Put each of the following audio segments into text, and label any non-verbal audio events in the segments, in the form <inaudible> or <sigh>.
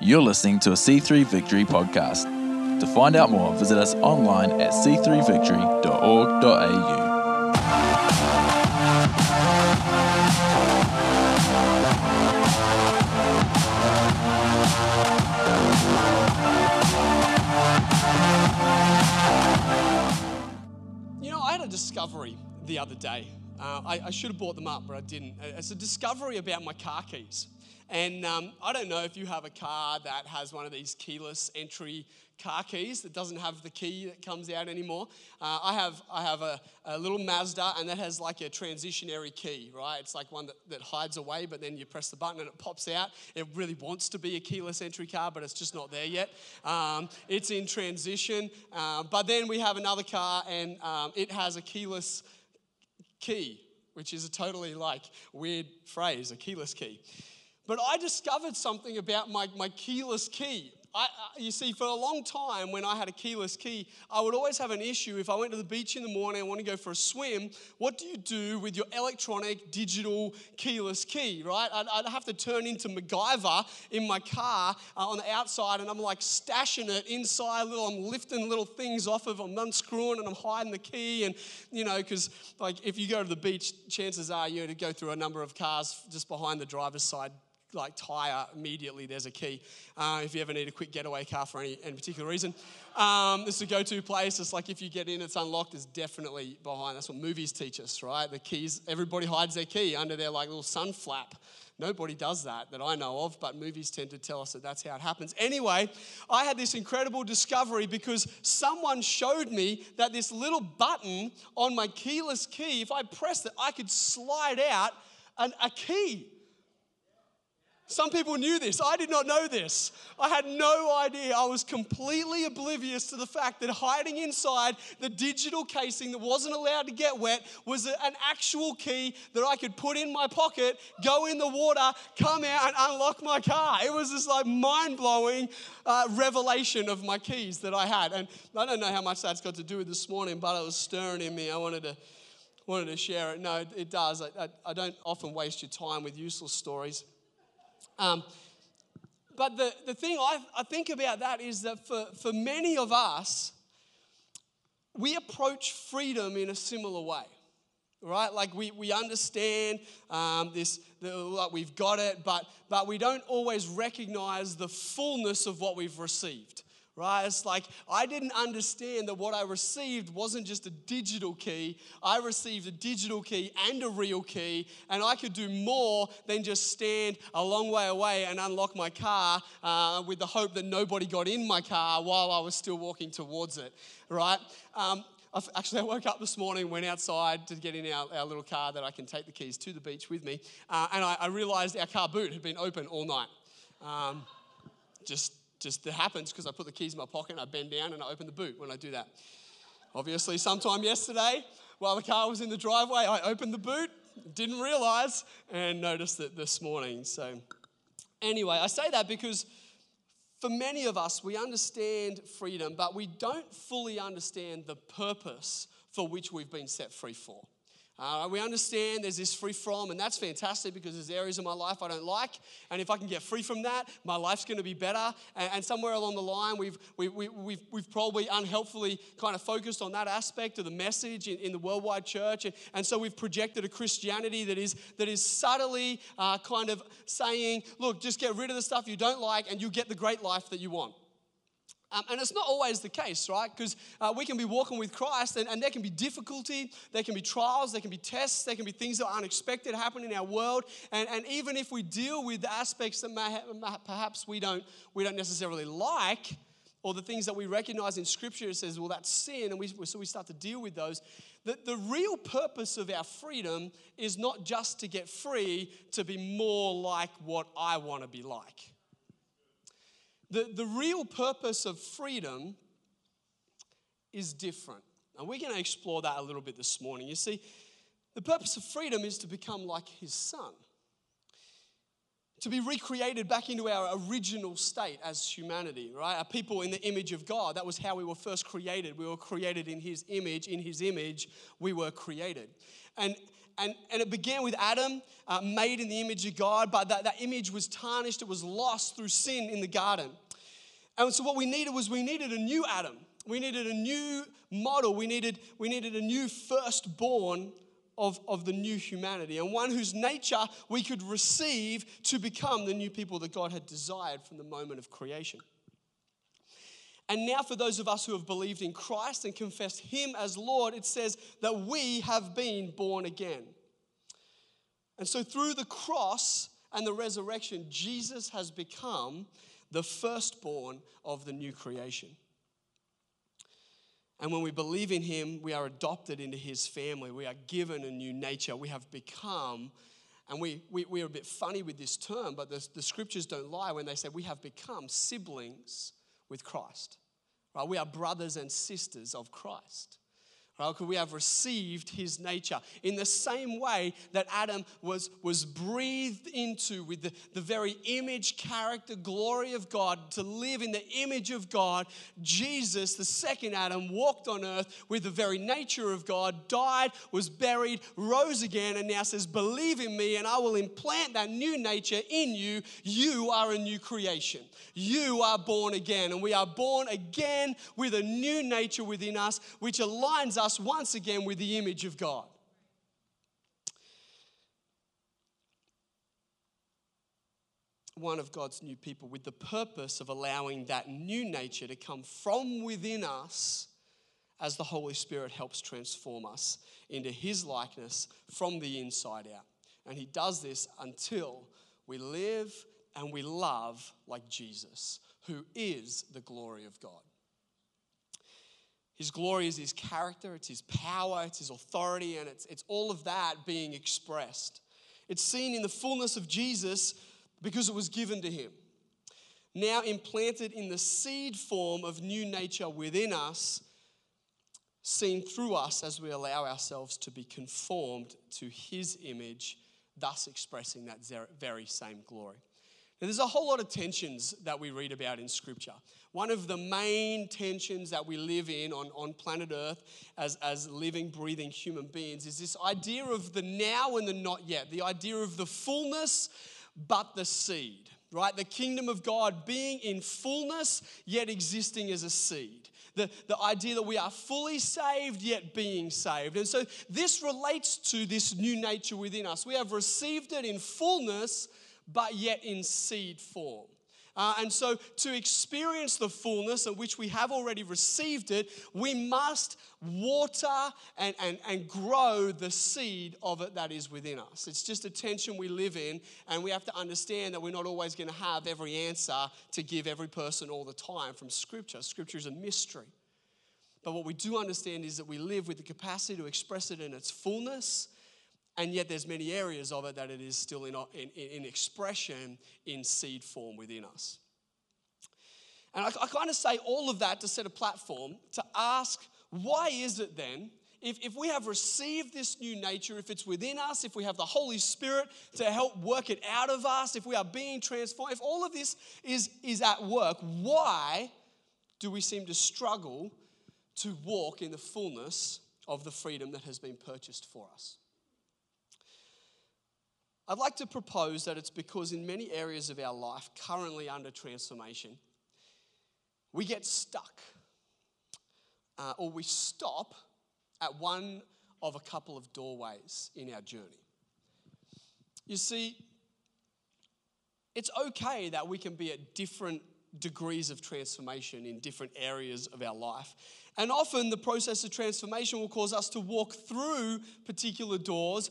You're listening to a C3 Victory podcast. To find out more, visit us online at c3victory.org.au. You know, I had a discovery the other day. Uh, I, I should have brought them up, but I didn't. Uh, It's a discovery about my car keys. And um, I don't know if you have a car that has one of these keyless entry car keys that doesn't have the key that comes out anymore. Uh, I have, I have a, a little Mazda, and that has like a transitionary key, right? It's like one that, that hides away, but then you press the button and it pops out. It really wants to be a keyless entry car, but it's just not there yet. Um, it's in transition. Uh, but then we have another car, and um, it has a keyless key, which is a totally like weird phrase, a keyless key. But I discovered something about my, my keyless key. I, you see, for a long time, when I had a keyless key, I would always have an issue. If I went to the beach in the morning, I want to go for a swim. What do you do with your electronic, digital, keyless key, right? I'd, I'd have to turn into MacGyver in my car uh, on the outside, and I'm like stashing it inside. Little, I'm lifting little things off of. I'm unscrewing and I'm hiding the key, and you know, because like if you go to the beach, chances are you're to go through a number of cars just behind the driver's side like tire immediately there's a key. Uh, if you ever need a quick getaway car for any, any particular reason. Um, this is a go-to place. It's like if you get in it's unlocked it's definitely behind. That's what movies teach us right? The keys everybody hides their key under their like little sun flap. Nobody does that that I know of, but movies tend to tell us that that's how it happens. Anyway, I had this incredible discovery because someone showed me that this little button on my keyless key, if I pressed it, I could slide out an, a key. Some people knew this. I did not know this. I had no idea. I was completely oblivious to the fact that hiding inside the digital casing that wasn't allowed to get wet was an actual key that I could put in my pocket, go in the water, come out, and unlock my car. It was this like mind blowing uh, revelation of my keys that I had. And I don't know how much that's got to do with this morning, but it was stirring in me. I wanted to. Wanted to share it. No, it does. I, I, I don't often waste your time with useless stories. Um, but the, the thing I, I think about that is that for, for many of us, we approach freedom in a similar way. Right? Like we, we understand um, this, the, like we've got it, but, but we don't always recognize the fullness of what we've received. Right? It's like I didn't understand that what I received wasn't just a digital key. I received a digital key and a real key, and I could do more than just stand a long way away and unlock my car uh, with the hope that nobody got in my car while I was still walking towards it. Right? Um, Actually, I woke up this morning, went outside to get in our, our little car that I can take the keys to the beach with me, uh, and I, I realized our car boot had been open all night. Um, just just it happens because I put the keys in my pocket and I bend down and I open the boot when I do that. Obviously, sometime yesterday, while the car was in the driveway, I opened the boot, didn't realize, and noticed it this morning. So, anyway, I say that because for many of us, we understand freedom, but we don't fully understand the purpose for which we've been set free for. Uh, we understand there's this free from, and that's fantastic because there's areas of my life I don't like. And if I can get free from that, my life's going to be better. And, and somewhere along the line, we've, we, we, we've, we've probably unhelpfully kind of focused on that aspect of the message in, in the worldwide church. And, and so we've projected a Christianity that is, that is subtly uh, kind of saying, look, just get rid of the stuff you don't like, and you'll get the great life that you want. Um, and it's not always the case, right? Because uh, we can be walking with Christ and, and there can be difficulty, there can be trials, there can be tests, there can be things that are unexpected happen in our world. And, and even if we deal with the aspects that may ha- perhaps we don't, we don't necessarily like, or the things that we recognize in Scripture, it says, well, that's sin, and we, so we start to deal with those. The, the real purpose of our freedom is not just to get free, to be more like what I want to be like. The, the real purpose of freedom is different. And we're going to explore that a little bit this morning. You see, the purpose of freedom is to become like his son, to be recreated back into our original state as humanity, right? A people in the image of God. That was how we were first created. We were created in his image. In his image, we were created. And and, and it began with Adam, uh, made in the image of God, but that, that image was tarnished, it was lost through sin in the garden. And so what we needed was we needed a new Adam. We needed a new model. We needed, we needed a new firstborn of, of the new humanity and one whose nature we could receive to become the new people that God had desired from the moment of creation. And now, for those of us who have believed in Christ and confessed Him as Lord, it says that we have been born again. And so, through the cross and the resurrection, Jesus has become the firstborn of the new creation. And when we believe in Him, we are adopted into His family. We are given a new nature. We have become, and we, we, we are a bit funny with this term, but the, the scriptures don't lie when they say we have become siblings with Christ. Right? We are brothers and sisters of Christ right? Because we have received his nature. In the same way that Adam was, was breathed into with the, the very image, character, glory of God, to live in the image of God, Jesus, the second Adam, walked on earth with the very nature of God, died, was buried, rose again, and now says, Believe in me, and I will implant that new nature in you. You are a new creation. You are born again, and we are born again with a new nature within us, which aligns us us once again with the image of God. One of God's new people with the purpose of allowing that new nature to come from within us as the Holy Spirit helps transform us into His likeness from the inside out. And He does this until we live and we love like Jesus, who is the glory of God. His glory is his character, it's his power, it's his authority, and it's, it's all of that being expressed. It's seen in the fullness of Jesus because it was given to him. Now implanted in the seed form of new nature within us, seen through us as we allow ourselves to be conformed to his image, thus expressing that very same glory. Now, there's a whole lot of tensions that we read about in Scripture. One of the main tensions that we live in on, on planet Earth as, as living, breathing human beings is this idea of the now and the not yet, the idea of the fullness but the seed, right? The kingdom of God being in fullness yet existing as a seed. The, the idea that we are fully saved yet being saved. And so this relates to this new nature within us. We have received it in fullness but yet in seed form. Uh, and so, to experience the fullness of which we have already received it, we must water and, and, and grow the seed of it that is within us. It's just a tension we live in, and we have to understand that we're not always going to have every answer to give every person all the time from Scripture. Scripture is a mystery. But what we do understand is that we live with the capacity to express it in its fullness and yet there's many areas of it that it is still in, in, in expression in seed form within us. And I, I kind of say all of that to set a platform to ask why is it then, if, if we have received this new nature, if it's within us, if we have the Holy Spirit to help work it out of us, if we are being transformed, if all of this is, is at work, why do we seem to struggle to walk in the fullness of the freedom that has been purchased for us? I'd like to propose that it's because in many areas of our life currently under transformation, we get stuck uh, or we stop at one of a couple of doorways in our journey. You see, it's okay that we can be at different degrees of transformation in different areas of our life. And often the process of transformation will cause us to walk through particular doors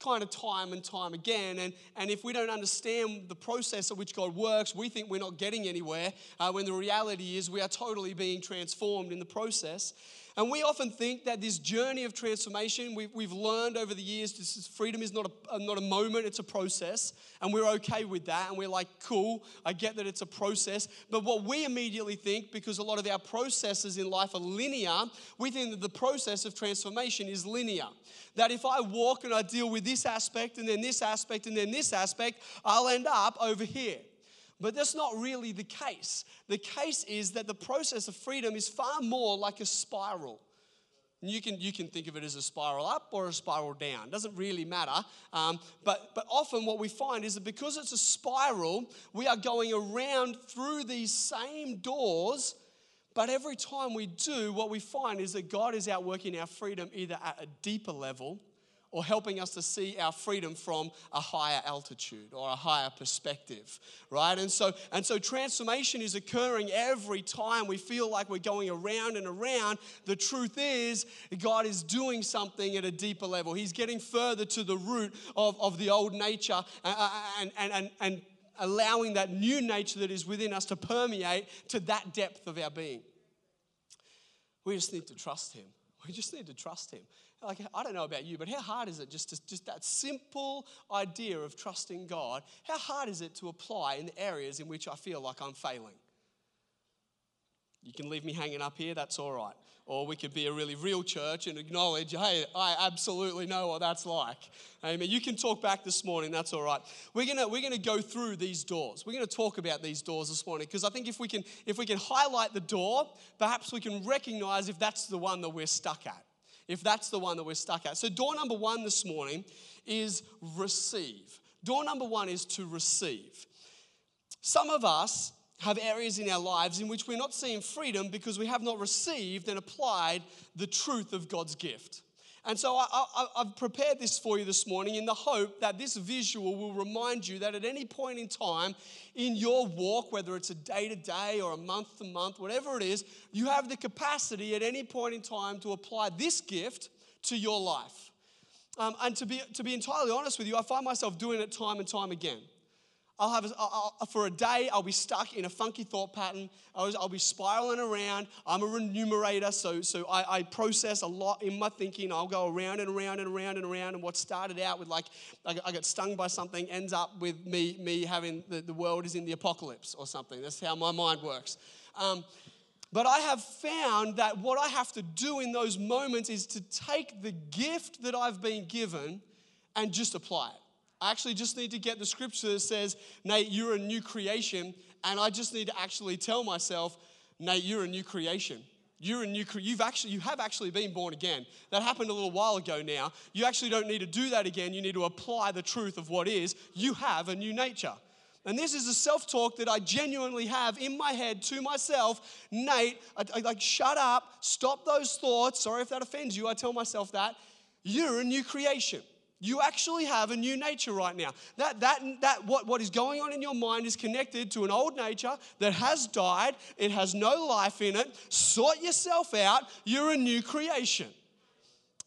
kind of time and time again. And, and if we don't understand the process of which God works, we think we're not getting anywhere uh, when the reality is we are totally being transformed in the process. And we often think that this journey of transformation, we've, we've learned over the years, this is, freedom is not a, not a moment, it's a process. And we're okay with that. And we're like, cool, I get that it's a process. But what we immediately think, because a lot of our processes in life are linear, we think that the process of transformation is linear. That if I walk and I deal with this aspect and then this aspect and then this aspect, I'll end up over here. But that's not really the case. The case is that the process of freedom is far more like a spiral. You can, you can think of it as a spiral up or a spiral down. Doesn't really matter. Um, but, but often what we find is that because it's a spiral, we are going around through these same doors. But every time we do, what we find is that God is outworking our freedom either at a deeper level or helping us to see our freedom from a higher altitude or a higher perspective right? And so and so transformation is occurring every time we feel like we're going around and around. The truth is god is doing something at a deeper level. He's getting further to the root of, of the old nature uh, uh, and, and, and, and allowing that new nature that is within us to permeate to that depth of our being. We just need to trust him. We just need to trust him like I don't know about you, but how hard is it just to, just that simple idea of trusting God? How hard is it to apply in the areas in which I feel like I'm failing? You can leave me hanging up here, that's all right. Or we could be a really real church and acknowledge, hey, I absolutely know what that's like. Amen. You can talk back this morning, that's all right. We're gonna, we're gonna go through these doors. We're gonna talk about these doors this morning because I think if we can if we can highlight the door, perhaps we can recognize if that's the one that we're stuck at if that's the one that we're stuck at. So, door number one this morning is receive. Door number one is to receive. Some of us have areas in our lives in which we're not seeing freedom because we have not received and applied the truth of God's gift. And so I, have prepared this for you this morning in the hope that this visual will remind you that at any point in time in your walk, whether it's a day to day or a month to month, whatever it is, you have the capacity at any point in time to apply this gift to your life. Um, and to be, to be entirely honest with you, I find myself doing it time and time again. I'll have, I'll, for a day, I'll be stuck in a funky thought pattern. I'll, I'll be spiraling around. I'm a renumerator, so, so I, I, process a lot in my thinking. I'll go around and around and around and around. And what started out with like, I, I got stung by something ends up with me, me having the, the world is in the apocalypse or something. That's how my mind works. Um, but I have found that what I have to do in those moments is to take the gift that I've been given and just apply it. I actually just need to get the scripture that says, Nate, you're a new creation. And I just need to actually tell myself, Nate, you're a new creation. You're a new you've actually you have actually been born again. That happened a little while ago now. You actually don't need to do that again. You need to apply the truth of what is. You have a new nature. And this is a self talk that I genuinely have in my head to myself. Nate, I, I, like, shut up, stop those thoughts. Sorry if that offends you. I tell myself that. You're a new creation. You actually have a new nature right now. That, that, that what, what is going on in your mind is connected to an old nature that has died. It has no life in it. Sort yourself out. You're a new creation.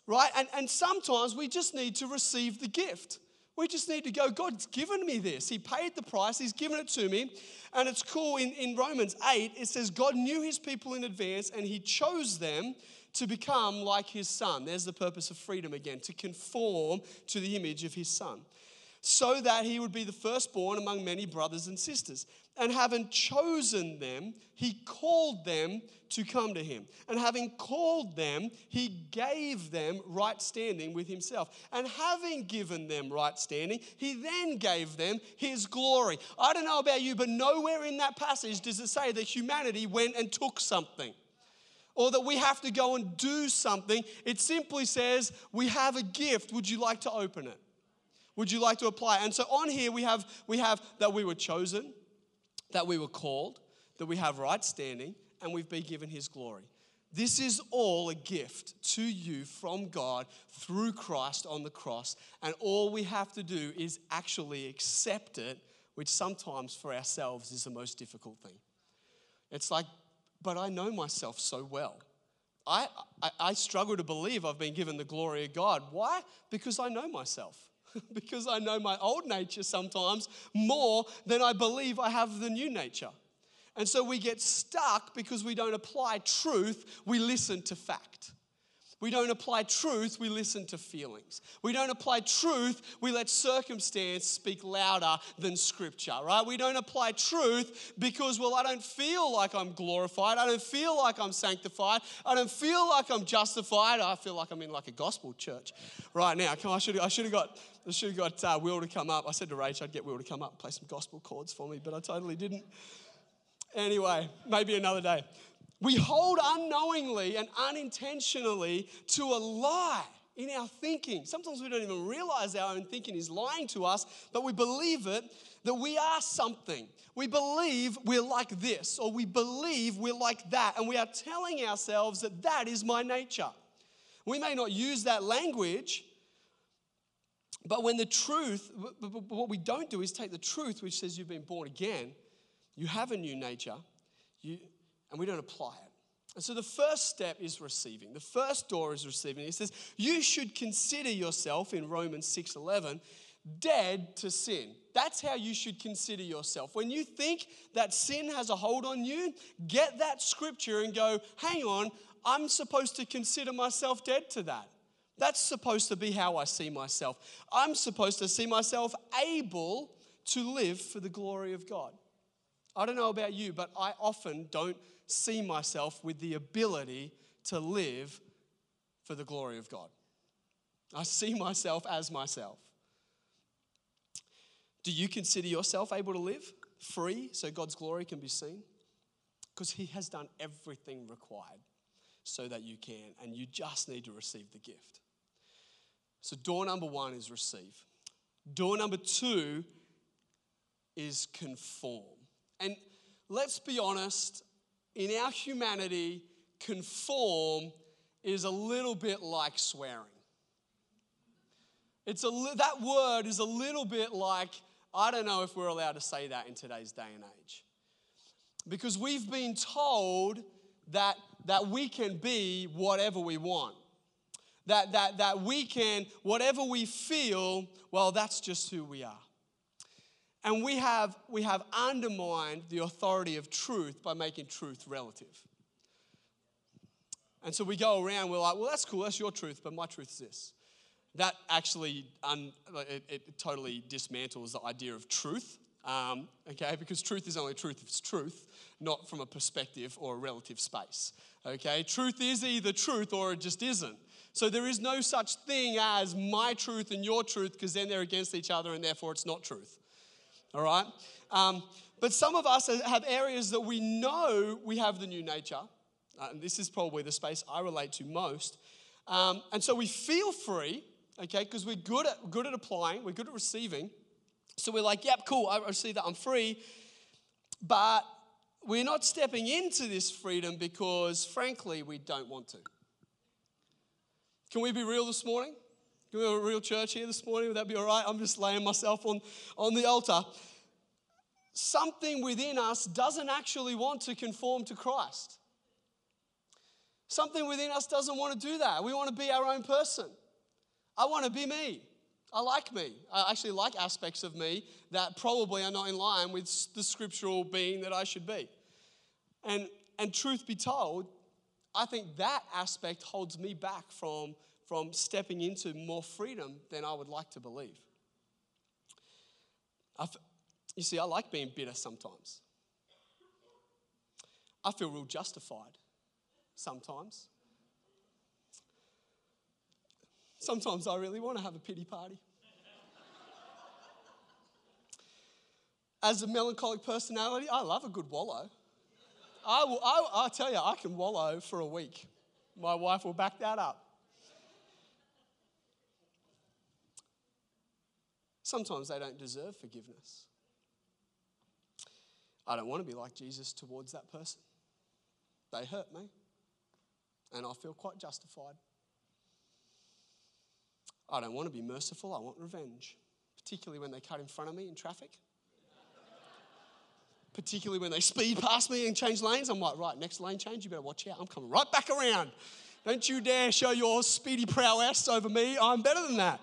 Right? And, and sometimes we just need to receive the gift. We just need to go, God's given me this. He paid the price, He's given it to me. And it's cool in, in Romans 8, it says, God knew His people in advance and He chose them to become like his son. There's the purpose of freedom again, to conform to the image of his son, so that he would be the firstborn among many brothers and sisters. And having chosen them, he called them to come to him. And having called them, he gave them right standing with himself. And having given them right standing, he then gave them his glory. I don't know about you, but nowhere in that passage does it say that humanity went and took something or that we have to go and do something. It simply says, We have a gift. Would you like to open it? Would you like to apply? And so on here we have we have that we were chosen, that we were called, that we have right standing, and we've been given his glory. This is all a gift to you from God through Christ on the cross. And all we have to do is actually accept it, which sometimes for ourselves is the most difficult thing. It's like but I know myself so well. I, I, I, struggle to believe I've been given the glory of God. Why? Because I know myself. <laughs> because I know my old nature sometimes more than I believe I have the new nature. And so we get stuck because we don't apply truth, we listen to fact. We don't apply truth, we listen to feelings. We don't apply truth, we let circumstance speak louder than scripture, right? We don't apply truth because, well, I don't feel like I'm glorified. I don't feel like I'm sanctified. I don't feel like I'm justified. I feel like I'm in like a gospel church right now. Come on, I should, have got, I should have got uh, Will to come up. I said to Rach I'd get Will to come up and play some gospel chords for me, but I totally didn't. Anyway, maybe another day. We hold unknowingly and unintentionally to a lie in our thinking. Sometimes we don't even realize our own thinking is lying to us, but we believe it that we are something. We believe we're like this, or we believe we're like that, and we are telling ourselves that that is my nature. We may not use that language, but when the truth, what we don't do is take the truth, which says you've been born again, you have a new nature, you, and we don't apply it. And so the first step is receiving. The first door is receiving. He says, You should consider yourself in Romans 6:11 dead to sin. That's how you should consider yourself. When you think that sin has a hold on you, get that scripture and go, hang on, I'm supposed to consider myself dead to that. That's supposed to be how I see myself. I'm supposed to see myself able to live for the glory of God. I don't know about you, but I often don't see myself with the ability to live for the glory of God. I see myself as myself. Do you consider yourself able to live free so God's glory can be seen? Because He has done everything required so that you can, and you just need to receive the gift. So, door number one is receive. Door number two is conform. And let's be honest, in our humanity, conform is a little bit like swearing. It's a li- that word is a little bit like, I don't know if we're allowed to say that in today's day and age. Because we've been told that, that we can be whatever we want. That, that, that we can, whatever we feel, well, that's just who we are. And we have, we have undermined the authority of truth by making truth relative. And so we go around, we're like, well, that's cool, that's your truth, but my truth is this. That actually, un, it, it, totally dismantles the idea of truth, um, okay? Because truth is only truth if it's truth, not from a perspective or a relative space, okay? Truth is either truth or it just isn't. So there is no such thing as my truth and your truth because then they're against each other and therefore it's not truth all right? Um, but some of us have areas that we know we have the new nature. Uh, and this is probably the space I relate to most. Um, and so we feel free, okay, because we're good at, good at applying, we're good at receiving. So we're like, yep, cool, I see that, I'm free. But we're not stepping into this freedom because, frankly, we don't want to. Can we be real this morning? Can we have a real church here this morning? Would that be all right? I'm just laying myself on, on the altar. Something within us doesn't actually want to conform to Christ. Something within us doesn't want to do that. We want to be our own person. I want to be me. I like me. I actually like aspects of me that probably are not in line with the scriptural being that I should be. And, and truth be told, I think that aspect holds me back from from stepping into more freedom than I would like to believe. you see, I like being bitter sometimes. I feel real justified sometimes. Sometimes I really want to have a pity party. As a melancholic personality, I love a good wallow. I will, I, I tell you, I can wallow for a week. My wife will back that up. Sometimes they don't deserve forgiveness. I don't want to be like Jesus towards that person. They hurt me, and I feel quite justified. I don't want to be merciful, I want revenge, particularly when they cut in front of me in traffic. particularly when they speed past me and change lanes. I'm like, right, next lane change, you better watch out. I'm coming right back around. Don't you dare show your speedy prowess over me. I'm better than that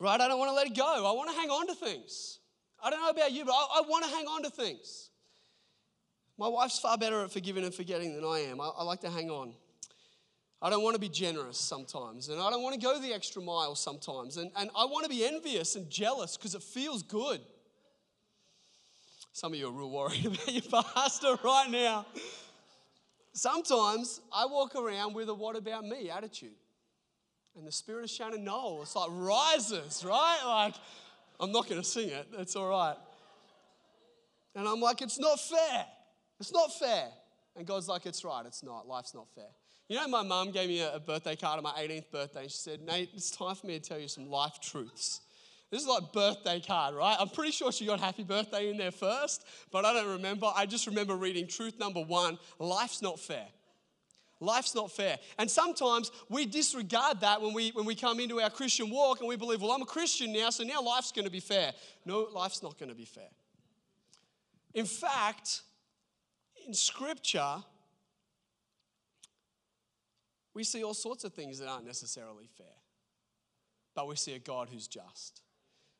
right? I don't want to let it go. I want to hang on to things. I don't know about you, but I, I want to hang on to things. My wife's far better at forgiving and forgetting than I am. I, I like to hang on. I don't want to be generous sometimes, and I don't want to go the extra mile sometimes. And, and I want to be envious and jealous because it feels good. Some of you are real worried <laughs> about your pastor right now. Sometimes I walk around with a what about me attitude. And the spirit of Shannon Noll, it's like rises, right? Like, I'm not going to sing it, that's all right. And I'm like, it's not fair. It's not fair. And God's like, it's right, it's not. Life's not fair. You know, my mum gave me a, birthday card on my 18th birthday. She said, Nate, it's time for me to tell you some life truths. This is like birthday card, right? I'm pretty sure she got happy birthday in there first, but I don't remember. I just remember reading truth number one life's not fair. Life's not fair. And sometimes we disregard that when we, when we come into our Christian walk and we believe, well, I'm a Christian now, so now life's going to be fair. No, life's not going to be fair. In fact, in Scripture, we see all sorts of things that aren't necessarily fair. But we see a God who's just.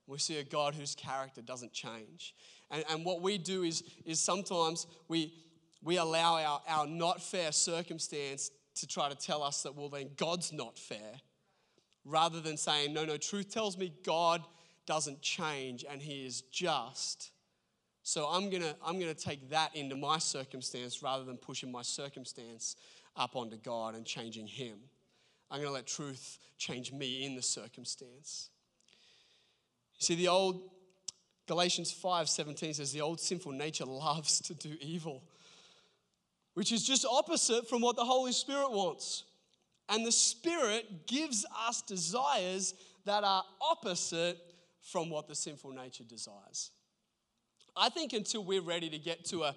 We see a God whose character doesn't change. And, and what we do is, is sometimes we, we allow our, our not fair circumstance to try to tell us that, well, then God's not fair, rather than saying, no, no, truth tells me God doesn't change and He is just. So I'm gonna, I'm gonna take that into my circumstance rather than pushing my circumstance up onto God and changing Him. I'm gonna let truth change me in the circumstance. You see, the old Galatians 5 17 says, the old sinful nature loves to do evil which is just opposite from what the Holy Spirit wants. And the Spirit gives us desires that are opposite from what the sinful nature desires. I think until we're ready to get to a,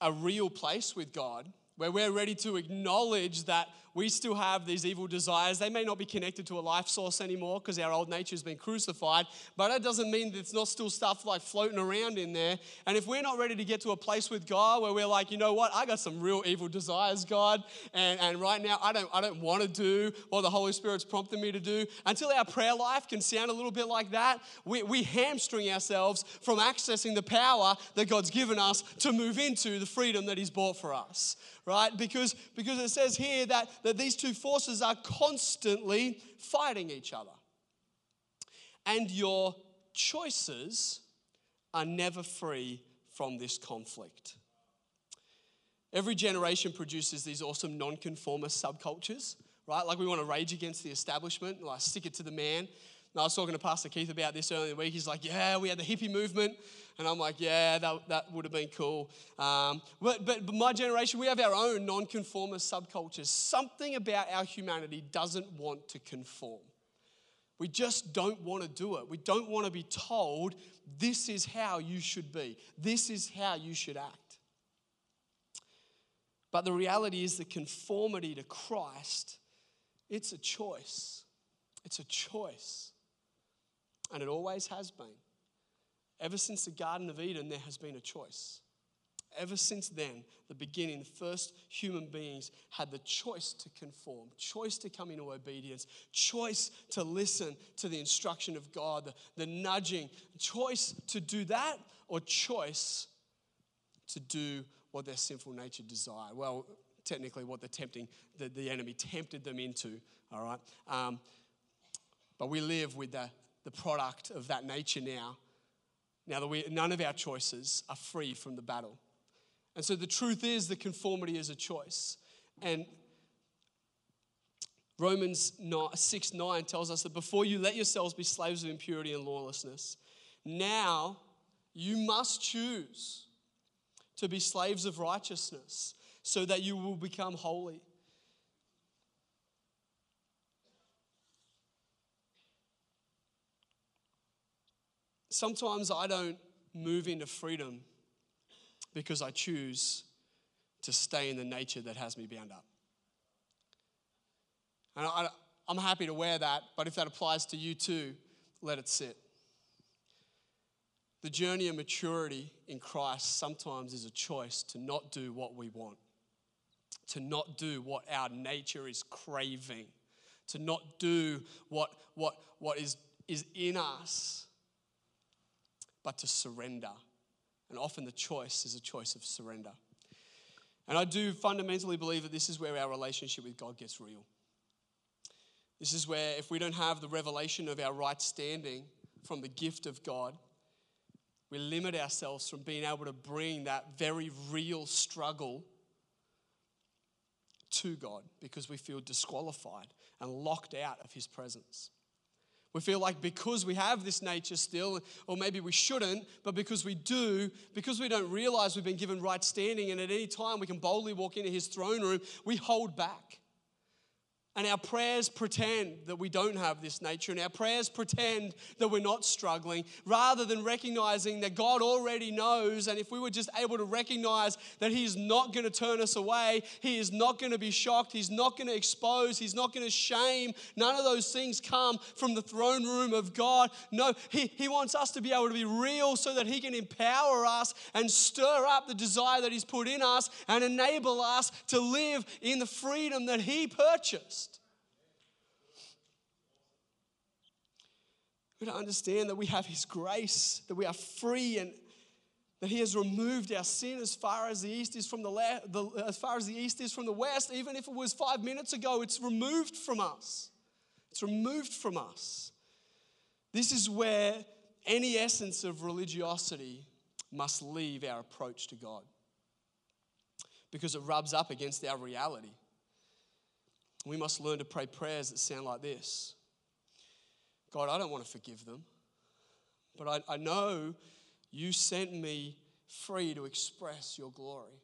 a real place with God, where we're ready to acknowledge that we still have these evil desires. They may not be connected to a life source anymore because our old nature has been crucified, but that doesn't mean that it's not still stuff like floating around in there. And if we're not ready to get to a place with God where we're like, you know what, I got some real evil desires, God, and, and right now I don't, I don't want to do what the Holy Spirit's prompting me to do, until our prayer life can sound a little bit like that, we, we hamstring ourselves from accessing the power that God's given us to move into the freedom that He's bought for us right? Because, because it says here that, that these two forces are constantly fighting each other. And your choices are never free from this conflict. Every generation produces these awesome nonconformist subcultures, right? Like we want to rage against the establishment, like stick it to the man. And I was talking to Pastor Keith about this earlier in the week. He's like, Yeah, we had the hippie movement. And I'm like, Yeah, that, that would have been cool. Um, but, but, but my generation, we have our own nonconformist subcultures. Something about our humanity doesn't want to conform. We just don't want to do it. We don't want to be told, This is how you should be, this is how you should act. But the reality is, the conformity to Christ, it's a choice. It's a choice. And it always has been. Ever since the Garden of Eden, there has been a choice. Ever since then, the beginning, the first human beings had the choice to conform, choice to come into obedience, choice to listen to the instruction of God, the, the nudging, choice to do that, or choice to do what their sinful nature desired. Well, technically, what the tempting, the, the enemy tempted them into, all right? Um, but we live with the, the product of that nature now. Now that we, none of our choices are free from the battle. And so the truth is that conformity is a choice. And Romans 6 9 tells us that before you let yourselves be slaves of impurity and lawlessness, now you must choose to be slaves of righteousness so that you will become holy. Sometimes I don't move into freedom because I choose to stay in the nature that has me bound up. And I, am happy to wear that, but if that applies to you too, let it sit. The journey of maturity in Christ sometimes is a choice to not do what we want, to not do what our nature is craving, to not do what, what, what is, is in us but to surrender. And often the choice is a choice of surrender. And I do fundamentally believe that this is where our relationship with God gets real. This is where, if we don't have the revelation of our right standing from the gift of God, we limit ourselves from being able to bring that very real struggle to God because we feel disqualified and locked out of His presence. We feel like because we have this nature still, or maybe we shouldn't, but because we do, because we don't realize we've been given right standing, and at any time we can boldly walk into his throne room, we hold back. And our prayers pretend that we don't have this nature, and our prayers pretend that we're not struggling, rather than recognizing that God already knows. And if we were just able to recognize that He is not going to turn us away, He is not going to be shocked, He's not going to expose, He's not going to shame, none of those things come from the throne room of God. No, He, he wants us to be able to be real so that He can empower us and stir up the desire that He's put in us and enable us to live in the freedom that He purchased. We to understand that we have His grace, that we are free, and that He has removed our sin as far as the east is from the, le- the as far as the east is from the west. Even if it was five minutes ago, it's removed from us. It's removed from us. This is where any essence of religiosity must leave our approach to God because it rubs up against our reality. We must learn to pray prayers that sound like this God, I don't want to forgive them, but I, I know you sent me free to express your glory.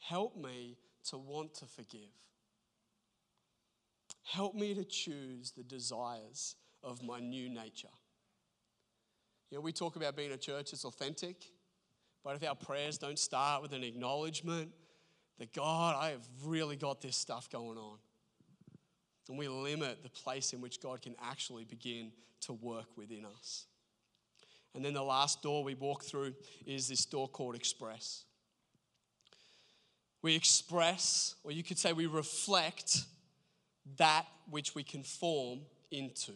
Help me to want to forgive. Help me to choose the desires of my new nature. You know, we talk about being a church that's authentic, but if our prayers don't start with an acknowledgement that God, I have really got this stuff going on, and we limit the place in which God can actually begin to work within us. And then the last door we walk through is this door called express. We express, or you could say we reflect that which we conform into.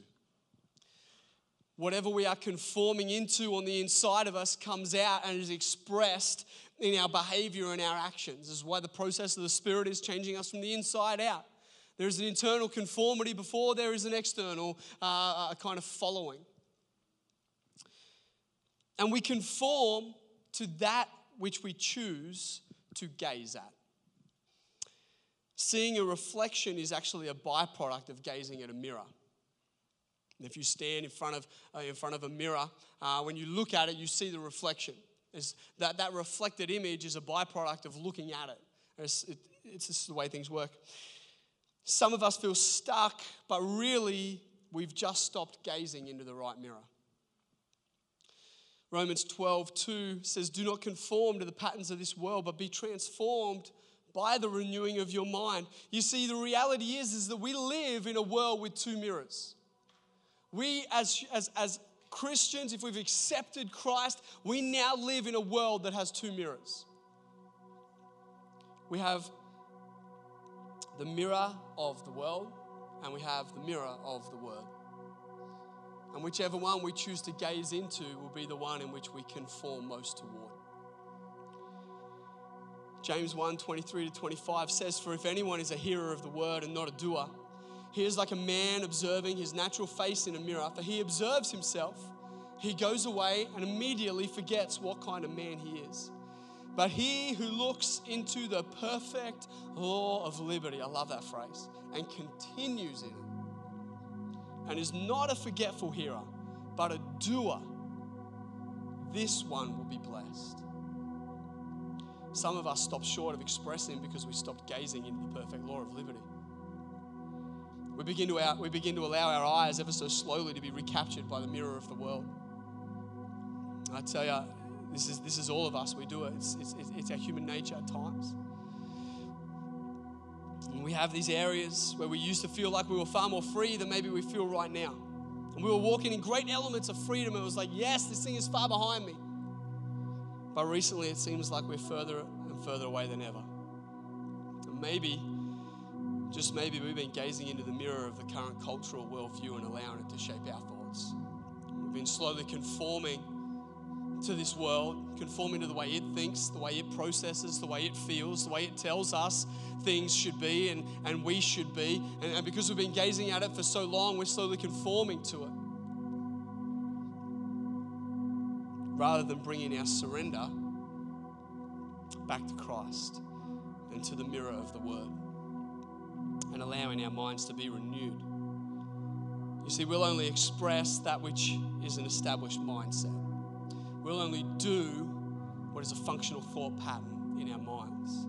Whatever we are conforming into on the inside of us comes out and is expressed in our behavior and our actions. This is why the process of the Spirit is changing us from the inside out. There's an internal conformity before there is an external uh, uh, kind of following. And we conform to that which we choose to gaze at. Seeing a reflection is actually a byproduct of gazing at a mirror. If you stand in front of, uh, in front of a mirror, uh, when you look at it, you see the reflection. That, that reflected image is a byproduct of looking at it. It's, it, it's just the way things work. Some of us feel stuck, but really we've just stopped gazing into the right mirror. Romans 12, 2 says, Do not conform to the patterns of this world, but be transformed by the renewing of your mind. You see, the reality is, is that we live in a world with two mirrors. We, as, as, as Christians, if we've accepted Christ, we now live in a world that has two mirrors. We have the mirror of the world and we have the mirror of the word. And whichever one we choose to gaze into will be the one in which we conform most toward. James 1 23 to 25 says, For if anyone is a hearer of the word and not a doer, he is like a man observing his natural face in a mirror. For he observes himself, he goes away and immediately forgets what kind of man he is. But he who looks into the perfect law of liberty, I love that phrase, and continues in it, and is not a forgetful hearer, but a doer, this one will be blessed. Some of us stop short of expressing because we stopped gazing into the perfect law of liberty. We begin, to, we begin to allow our eyes ever so slowly to be recaptured by the mirror of the world. I tell you, this is, this is all of us. We do it. It's, it's, it's our human nature at times. And we have these areas where we used to feel like we were far more free than maybe we feel right now. And we were walking in great elements of freedom. It was like, yes, this thing is far behind me. But recently it seems like we're further and further away than ever. And maybe, just maybe, we've been gazing into the mirror of the current cultural worldview and allowing it to shape our thoughts. We've been slowly conforming to this world, conforming to the way it thinks, the way it processes, the way it feels, the way it tells us things should be and, and we should be. And, and because we've been gazing at it for so long, we're slowly conforming to it. Rather than bringing our surrender back to Christ and to the mirror of the Word and allowing our minds to be renewed You see, we'll only express that which is an established mindset. We'll only do what is a functional thought pattern in our minds.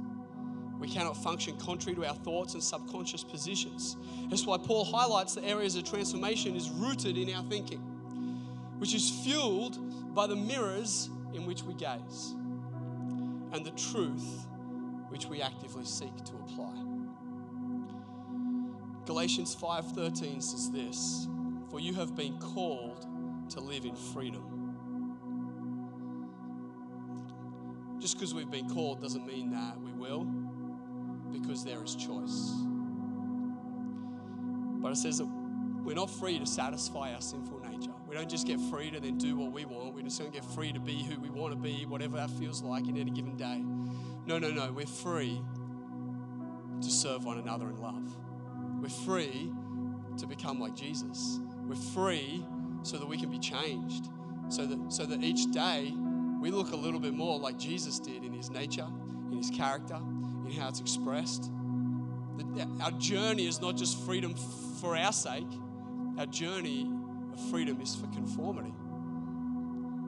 We cannot function contrary to our thoughts and subconscious positions. That's why Paul highlights the areas of transformation is rooted in our thinking, which is fueled by the mirrors in which we gaze and the truth which we actively seek to apply. Galatians 5:13 says this, "For you have been called to live in freedom." Just because we've been called doesn't mean that we will, because there is choice. But it says that we're not free to satisfy our sinful nature. We don't just get free to then do what we want. We just don't get free to be who we want to be, whatever that feels like in any given day. No, no, no. We're free to serve one another in love. We're free to become like Jesus. We're free so that we can be changed. So that, so that each day we look a little bit more like Jesus did in his nature, in his character, in how it's expressed. Our journey is not just freedom for our sake, our journey of freedom is for conformity.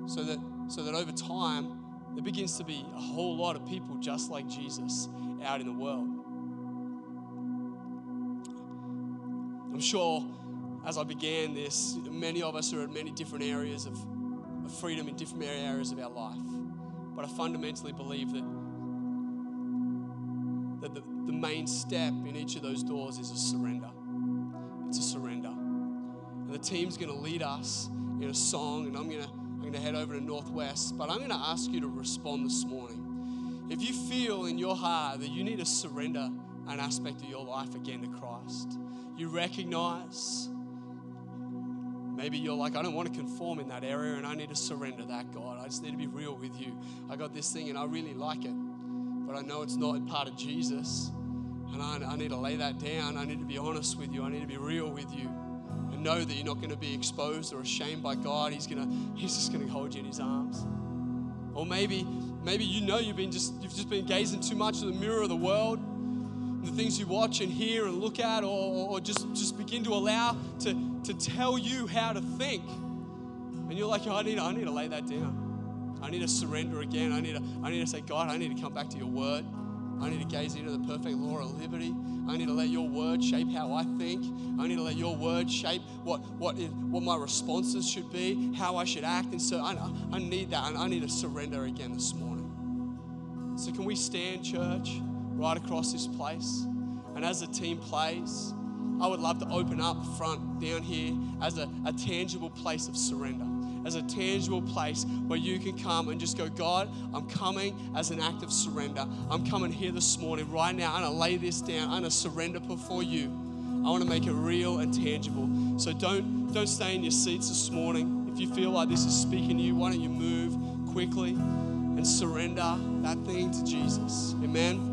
So that, so that over time, there begins to be a whole lot of people just like Jesus out in the world. I'm sure as I began this, many of us are in many different areas of of freedom in different areas of our life. But I fundamentally believe that, that the, the main step in each of those doors is a surrender. It's a surrender. And the team's going to lead us in a song, and I'm going to I'm going to head over to Northwest. But I'm going to ask you to respond this morning. If you feel in your heart that you need to surrender an aspect of your life again to Christ, you recognize Maybe you're like, I don't want to conform in that area and I need to surrender that, God. I just need to be real with you. I got this thing and I really like it, but I know it's not part of Jesus. And I, I need to lay that down. I need to be honest with you. I need to be real with you and know that you're not going to be exposed or ashamed by God. He's, gonna, he's just going to hold you in his arms. Or maybe, maybe you know you've been just you've just been gazing too much in the mirror of the world the things you watch and hear and look at, or, or just, just begin to allow to, to tell you how to think. And you're like, oh, I, need, I need to lay that down. I need to surrender again. I need to, I need to say, God, I need to come back to your word. I need to gaze into the perfect law of liberty. I need to let your word shape how I think. I need to let your word shape what, what, what my responses should be, how I should act. And so I, I need that. And I need to surrender again this morning. So, can we stand, church? right across this place. And as the team plays, I would love to open up front down here as a, a tangible place of surrender, as a tangible place where you can come and just go, God, I'm coming as an act of surrender. I'm coming here this morning, right now. I'm going to lay this down. I'm going to surrender before you. I want to make it real and tangible. So don't, don't stay in your seats this morning. If you feel like this is speaking to you, why don't you move quickly and surrender that thing to Jesus? Amen.